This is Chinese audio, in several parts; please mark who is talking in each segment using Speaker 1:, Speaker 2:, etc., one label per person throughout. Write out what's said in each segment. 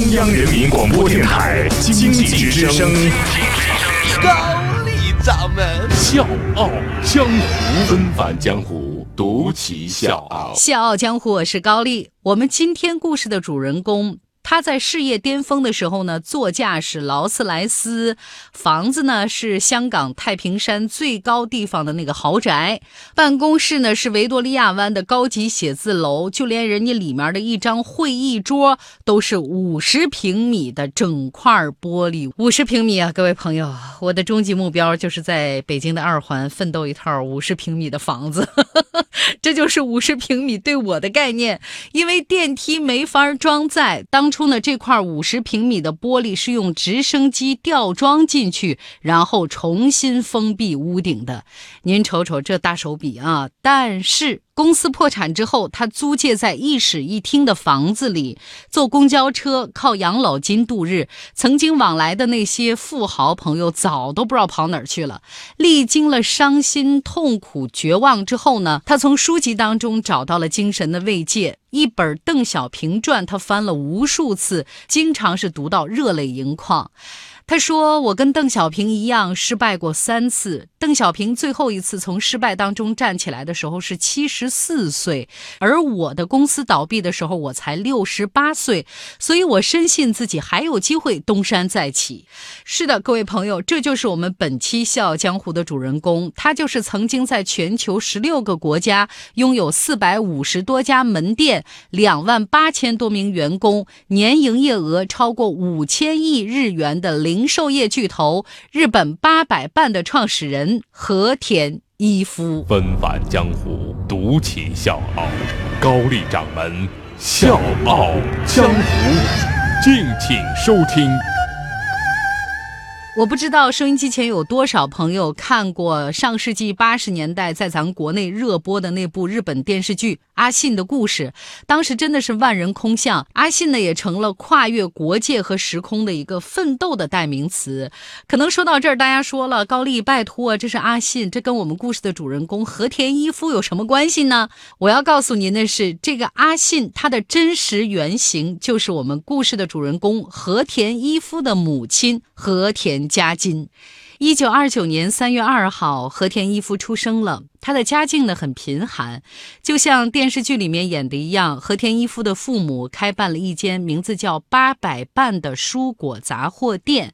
Speaker 1: 中央人民广播电台经济之声，
Speaker 2: 高丽掌门
Speaker 1: 笑傲江湖，恩返江湖，独骑笑傲。
Speaker 3: 笑傲江湖，我是高丽。我们今天故事的主人公。他在事业巅峰的时候呢，座驾是劳斯莱斯，房子呢是香港太平山最高地方的那个豪宅，办公室呢是维多利亚湾的高级写字楼，就连人家里面的一张会议桌都是五十平米的整块玻璃，五十平米啊，各位朋友，我的终极目标就是在北京的二环奋斗一套五十平米的房子，这就是五十平米对我的概念，因为电梯没法装载，当初。呢，这块五十平米的玻璃是用直升机吊装进去，然后重新封闭屋顶的。您瞅瞅这大手笔啊！但是。公司破产之后，他租借在一室一厅的房子里，坐公交车靠养老金度日。曾经往来的那些富豪朋友，早都不知道跑哪儿去了。历经了伤心、痛苦、绝望之后呢，他从书籍当中找到了精神的慰藉。一本《邓小平传》，他翻了无数次，经常是读到热泪盈眶。他说：“我跟邓小平一样失败过三次。邓小平最后一次从失败当中站起来的时候是七十四岁，而我的公司倒闭的时候我才六十八岁，所以我深信自己还有机会东山再起。”是的，各位朋友，这就是我们本期《笑傲江湖》的主人公，他就是曾经在全球十六个国家拥有四百五十多家门店、两万八千多名员工、年营业额超过五千亿日元的零。零售业巨头日本八百伴的创始人和田一夫，
Speaker 1: 纷繁江湖，独起笑傲，高丽掌门笑傲江湖，敬请收听。
Speaker 3: 我不知道收音机前有多少朋友看过上世纪八十年代在咱国内热播的那部日本电视剧《阿信的故事》，当时真的是万人空巷。阿信呢也成了跨越国界和时空的一个奋斗的代名词。可能说到这儿，大家说了，高丽拜托，这是阿信，这跟我们故事的主人公和田一夫有什么关系呢？我要告诉您的是，这个阿信他的真实原型就是我们故事的主人公和田一夫的母亲和田。家金，一九二九年三月二号，和田一夫出生了。他的家境呢很贫寒，就像电视剧里面演的一样。和田一夫的父母开办了一间名字叫八百伴的蔬果杂货店，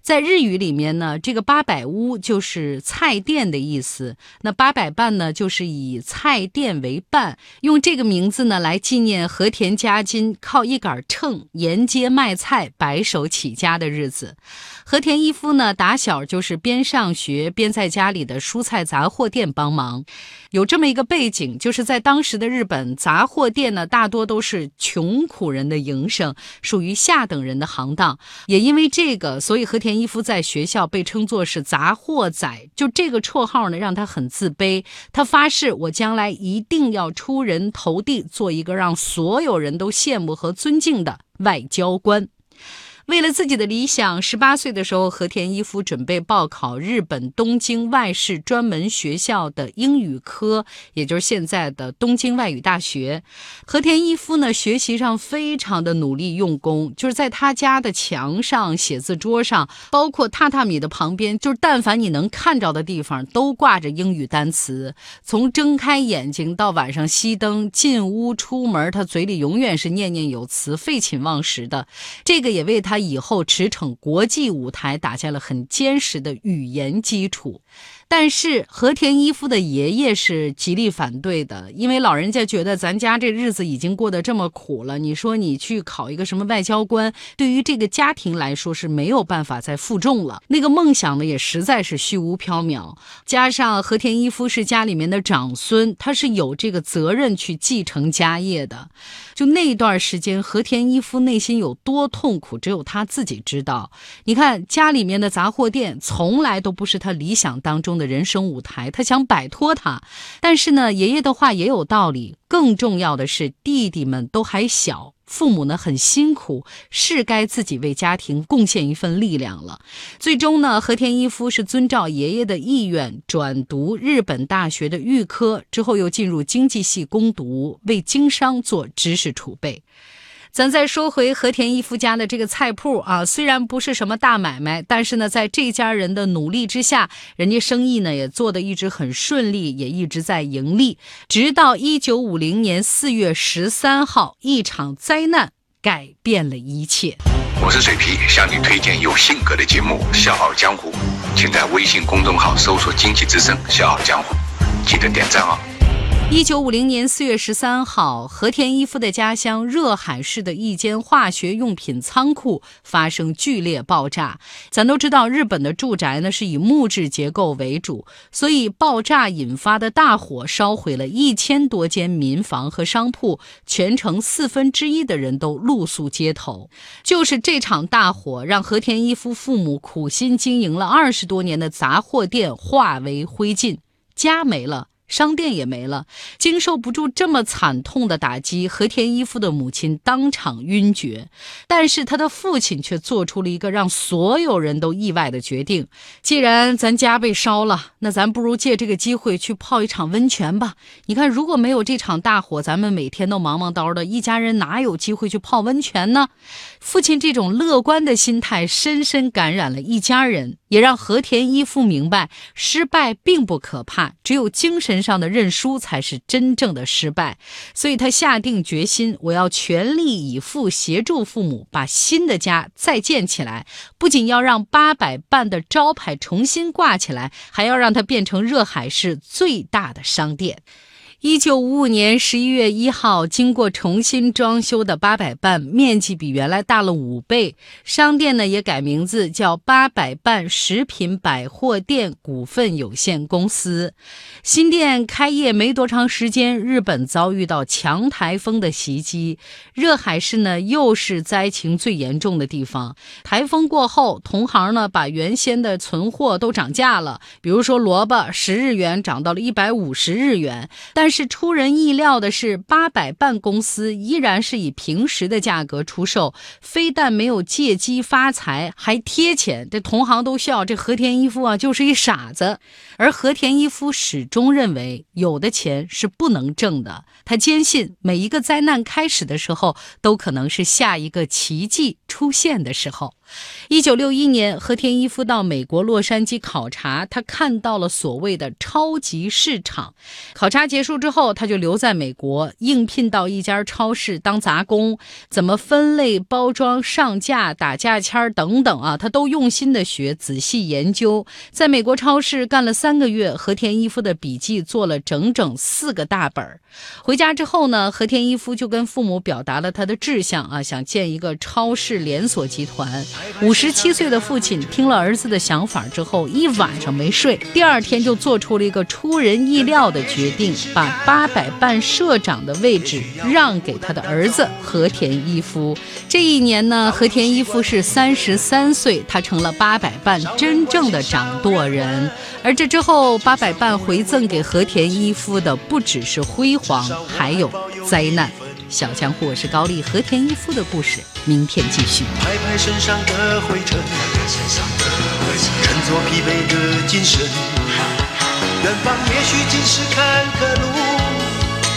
Speaker 3: 在日语里面呢，这个八百屋就是菜店的意思。那八百伴呢，就是以菜店为伴，用这个名字呢来纪念和田家金靠一杆秤沿街卖菜、白手起家的日子。和田一夫呢，打小就是边上学边在家里的蔬菜杂货店帮忙忙。有这么一个背景，就是在当时的日本，杂货店呢大多都是穷苦人的营生，属于下等人的行当。也因为这个，所以和田一夫在学校被称作是杂货仔，就这个绰号呢让他很自卑。他发誓，我将来一定要出人头地，做一个让所有人都羡慕和尊敬的外交官。为了自己的理想，十八岁的时候，和田一夫准备报考日本东京外事专门学校的英语科，也就是现在的东京外语大学。和田一夫呢，学习上非常的努力用功，就是在他家的墙上、写字桌上，包括榻榻米的旁边，就是但凡你能看着的地方，都挂着英语单词。从睁开眼睛到晚上熄灯、进屋出门，他嘴里永远是念念有词、废寝忘食的。这个也为他。他以后驰骋国际舞台打下了很坚实的语言基础。但是和田一夫的爷爷是极力反对的，因为老人家觉得咱家这日子已经过得这么苦了，你说你去考一个什么外交官，对于这个家庭来说是没有办法再负重了。那个梦想呢，也实在是虚无缥缈。加上和田一夫是家里面的长孙，他是有这个责任去继承家业的。就那段时间，和田一夫内心有多痛苦，只有他自己知道。你看家里面的杂货店，从来都不是他理想当中的。人生舞台，他想摆脱他，但是呢，爷爷的话也有道理。更重要的是，弟弟们都还小，父母呢很辛苦，是该自己为家庭贡献一份力量了。最终呢，和田一夫是遵照爷爷的意愿，转读日本大学的预科，之后又进入经济系攻读，为经商做知识储备。咱再说回和田一夫家的这个菜铺啊，虽然不是什么大买卖，但是呢，在这家人的努力之下，人家生意呢也做得一直很顺利，也一直在盈利。直到一九五零年四月十三号，一场灾难改变了一切。
Speaker 4: 我是水皮，向你推荐有性格的节目《笑傲江湖》，请在微信公众号搜索“经济之声笑傲江湖”，记得点赞哦。
Speaker 3: 一九五零年四月十三号，和田一夫的家乡热海市的一间化学用品仓库发生剧烈爆炸。咱都知道，日本的住宅呢是以木质结构为主，所以爆炸引发的大火烧毁了一千多间民房和商铺，全城四分之一的人都露宿街头。就是这场大火，让和田一夫父母苦心经营了二十多年的杂货店化为灰烬，家没了。商店也没了，经受不住这么惨痛的打击，和田一夫的母亲当场晕厥。但是他的父亲却做出了一个让所有人都意外的决定：既然咱家被烧了，那咱不如借这个机会去泡一场温泉吧。你看，如果没有这场大火，咱们每天都忙忙叨的，一家人哪有机会去泡温泉呢？父亲这种乐观的心态深深感染了一家人，也让和田一夫明白，失败并不可怕，只有精神。上的认输才是真正的失败，所以他下定决心，我要全力以赴协助父母把新的家再建起来。不仅要让八百伴的招牌重新挂起来，还要让它变成热海市最大的商店。一九五五年十一月一号，经过重新装修的八百伴，面积比原来大了五倍。商店呢也改名字叫八百伴食品百货店股份有限公司。新店开业没多长时间，日本遭遇到强台风的袭击，热海市呢又是灾情最严重的地方。台风过后，同行呢把原先的存货都涨价了，比如说萝卜十日元涨到了一百五十日元，但是出人意料的是，八百伴公司依然是以平时的价格出售，非但没有借机发财，还贴钱。这同行都笑，这和田一夫啊就是一傻子。而和田一夫始终认为，有的钱是不能挣的。他坚信，每一个灾难开始的时候，都可能是下一个奇迹出现的时候。一九六一年，和田一夫到美国洛杉矶考察，他看到了所谓的超级市场。考察结束之后，他就留在美国，应聘到一家超市当杂工，怎么分类、包装、上架、打价签等等啊，他都用心的学，仔细研究。在美国超市干了三个月，和田一夫的笔记做了整整四个大本儿。回家之后呢，和田一夫就跟父母表达了他的志向啊，想建一个超市连锁集团。五十七岁的父亲听了儿子的想法之后，一晚上没睡。第二天就做出了一个出人意料的决定，把八百伴社长的位置让给他的儿子和田一夫。这一年呢，和田一夫是三十三岁，他成了八百伴真正的掌舵人。而这之后，八百伴回赠给和田一夫的不只是辉煌，还有灾难。小强，我是高丽和田一夫的故事，明天继续。
Speaker 2: 拍拍身上的灰尘，振作疲惫的精神。远方也许仅是坎坷路，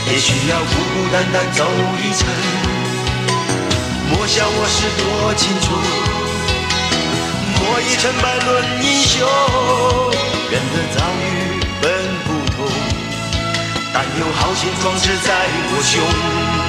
Speaker 2: 也许要孤孤单单走一程。莫笑我是多清楚，莫以成败论英雄。人的遭遇本不同，但有豪情壮志在我胸。